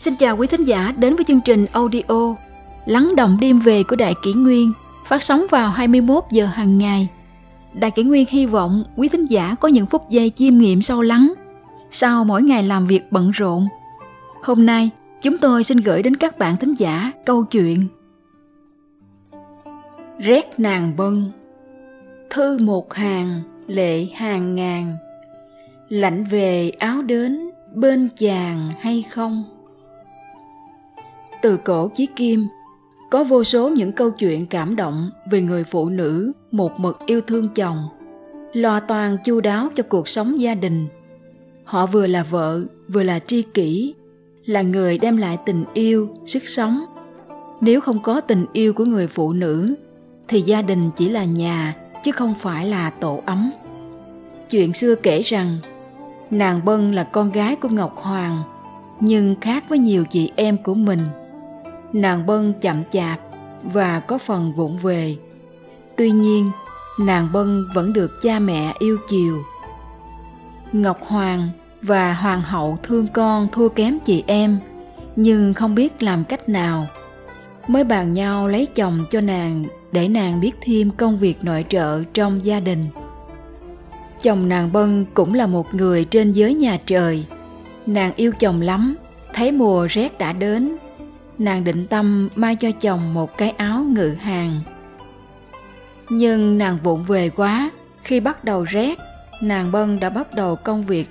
Xin chào quý thính giả đến với chương trình audio Lắng động đêm về của Đại Kỷ Nguyên phát sóng vào 21 giờ hàng ngày. Đại Kỷ Nguyên hy vọng quý thính giả có những phút giây chiêm nghiệm sâu lắng sau mỗi ngày làm việc bận rộn. Hôm nay, chúng tôi xin gửi đến các bạn thính giả câu chuyện Rét nàng bân Thư một hàng, lệ hàng ngàn Lạnh về áo đến bên chàng hay không? Từ cổ chí kim, có vô số những câu chuyện cảm động về người phụ nữ một mực yêu thương chồng, lo toan chu đáo cho cuộc sống gia đình. Họ vừa là vợ, vừa là tri kỷ, là người đem lại tình yêu, sức sống. Nếu không có tình yêu của người phụ nữ, thì gia đình chỉ là nhà chứ không phải là tổ ấm. Chuyện xưa kể rằng, nàng Bân là con gái của Ngọc Hoàng, nhưng khác với nhiều chị em của mình – nàng bân chậm chạp và có phần vụng về. Tuy nhiên, nàng bân vẫn được cha mẹ yêu chiều. Ngọc hoàng và hoàng hậu thương con thua kém chị em, nhưng không biết làm cách nào. Mới bàn nhau lấy chồng cho nàng để nàng biết thêm công việc nội trợ trong gia đình. Chồng nàng bân cũng là một người trên giới nhà trời. Nàng yêu chồng lắm, thấy mùa rét đã đến nàng định tâm mai cho chồng một cái áo ngự hàng. Nhưng nàng vụng về quá, khi bắt đầu rét, nàng bân đã bắt đầu công việc,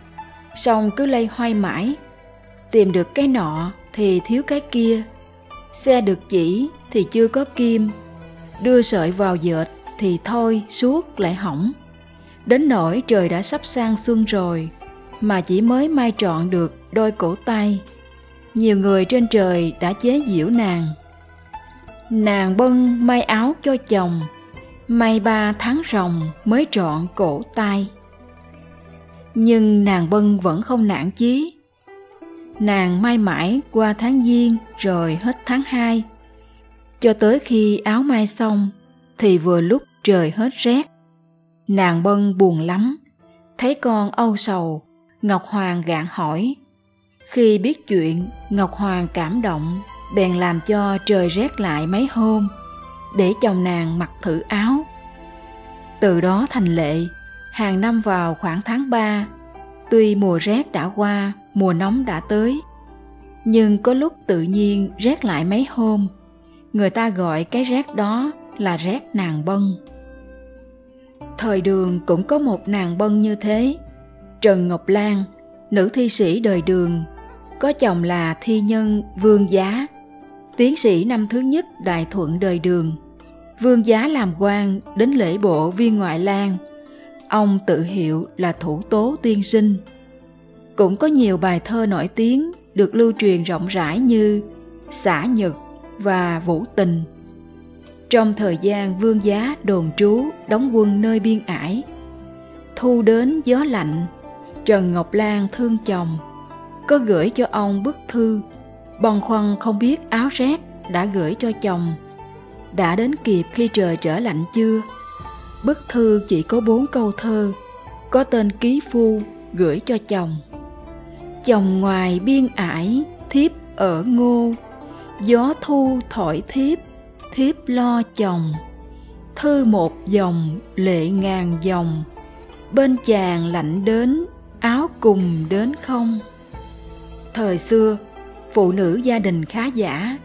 xong cứ lây hoay mãi. Tìm được cái nọ thì thiếu cái kia, xe được chỉ thì chưa có kim. Đưa sợi vào dệt thì thôi, suốt lại hỏng. Đến nỗi trời đã sắp sang xuân rồi, mà chỉ mới mai trọn được đôi cổ tay nhiều người trên trời đã chế giễu nàng. Nàng bân may áo cho chồng, may ba tháng ròng mới trọn cổ tay. Nhưng nàng bân vẫn không nản chí. Nàng may mãi qua tháng giêng rồi hết tháng hai. Cho tới khi áo may xong thì vừa lúc trời hết rét. Nàng bân buồn lắm. Thấy con âu sầu, ngọc hoàng gạn hỏi khi biết chuyện, Ngọc Hoàng cảm động, bèn làm cho trời rét lại mấy hôm, để chồng nàng mặc thử áo. Từ đó thành lệ, hàng năm vào khoảng tháng 3, tuy mùa rét đã qua, mùa nóng đã tới, nhưng có lúc tự nhiên rét lại mấy hôm, người ta gọi cái rét đó là rét nàng bân. Thời đường cũng có một nàng bân như thế, Trần Ngọc Lan, nữ thi sĩ đời đường có chồng là thi nhân Vương Giá, tiến sĩ năm thứ nhất Đại Thuận đời Đường. Vương Giá làm quan đến lễ bộ viên ngoại lang. Ông tự hiệu là thủ tố tiên sinh. Cũng có nhiều bài thơ nổi tiếng được lưu truyền rộng rãi như Xã Nhật và Vũ Tình. Trong thời gian vương giá đồn trú đóng quân nơi biên ải, thu đến gió lạnh, Trần Ngọc Lan thương chồng – có gửi cho ông bức thư. Băn khoăn không biết áo rét đã gửi cho chồng. Đã đến kịp khi trời trở lạnh chưa? Bức thư chỉ có bốn câu thơ, có tên ký phu gửi cho chồng. Chồng ngoài biên ải, thiếp ở ngô. Gió thu thổi thiếp thiếp lo chồng. Thư một dòng, lệ ngàn dòng. Bên chàng lạnh đến, áo cùng đến không? Thời xưa, phụ nữ gia đình khá giả,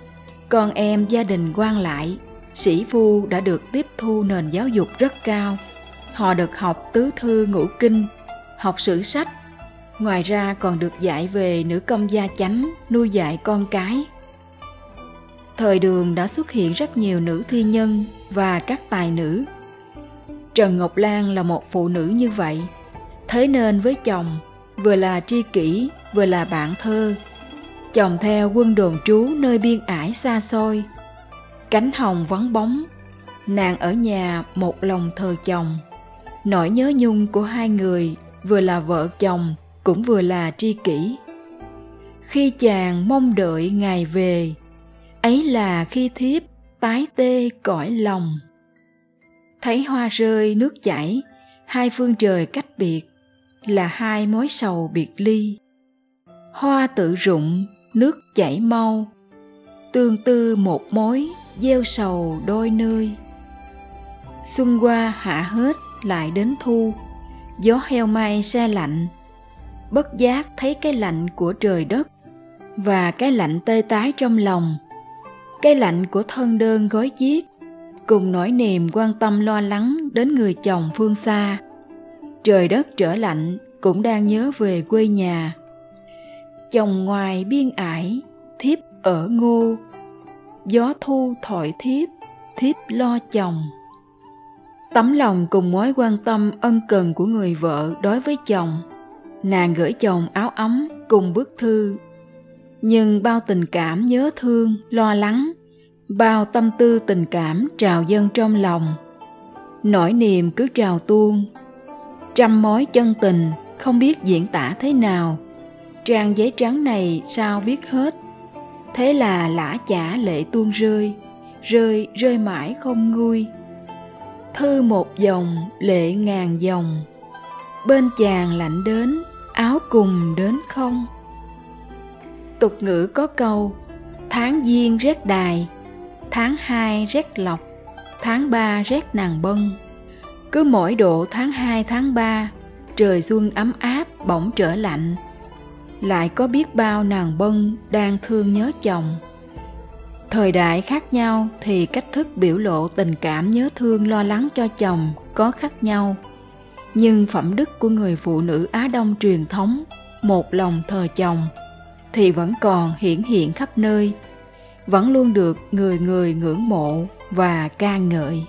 con em gia đình quan lại, sĩ phu đã được tiếp thu nền giáo dục rất cao. Họ được học tứ thư ngũ kinh, học sử sách, ngoài ra còn được dạy về nữ công gia chánh, nuôi dạy con cái. Thời đường đã xuất hiện rất nhiều nữ thi nhân và các tài nữ. Trần Ngọc Lan là một phụ nữ như vậy, thế nên với chồng vừa là tri kỷ vừa là bạn thơ. Chồng theo quân đồn trú nơi biên ải xa xôi. Cánh hồng vắng bóng, nàng ở nhà một lòng thờ chồng. Nỗi nhớ nhung của hai người vừa là vợ chồng cũng vừa là tri kỷ. Khi chàng mong đợi ngày về, ấy là khi thiếp tái tê cõi lòng. Thấy hoa rơi, nước chảy, hai phương trời cách biệt là hai mối sầu biệt ly hoa tự rụng, nước chảy mau. Tương tư một mối, gieo sầu đôi nơi. Xuân qua hạ hết, lại đến thu. Gió heo may xe lạnh. Bất giác thấy cái lạnh của trời đất và cái lạnh tê tái trong lòng. Cái lạnh của thân đơn gói chiếc, cùng nỗi niềm quan tâm lo lắng đến người chồng phương xa. Trời đất trở lạnh, cũng đang nhớ về quê nhà chồng ngoài biên ải, thiếp ở ngô. Gió thu thổi thiếp thiếp lo chồng. Tấm lòng cùng mối quan tâm ân cần của người vợ đối với chồng. Nàng gửi chồng áo ấm cùng bức thư. Nhưng bao tình cảm nhớ thương, lo lắng. Bao tâm tư tình cảm trào dâng trong lòng. Nỗi niềm cứ trào tuôn. Trăm mối chân tình không biết diễn tả thế nào trang giấy trắng này sao viết hết? Thế là lã chả lệ tuôn rơi rơi rơi mãi không nguôi. Thư một dòng, lệ ngàn dòng. Bên chàng lạnh đến, áo cùng đến không? Tục ngữ có câu, tháng giêng rét đài, tháng hai rét lọc, tháng ba rét nàng bân cứ mỗi độ tháng hai, tháng ba, trời xuân ấm áp bỗng trở lạnh lại có biết bao nàng bân đang thương nhớ chồng. Thời đại khác nhau thì cách thức biểu lộ tình cảm nhớ thương lo lắng cho chồng có khác nhau. Nhưng phẩm đức của người phụ nữ á đông truyền thống, một lòng thờ chồng, thì vẫn còn hiển hiện khắp nơi, vẫn luôn được người người ngưỡng mộ và ca ngợi.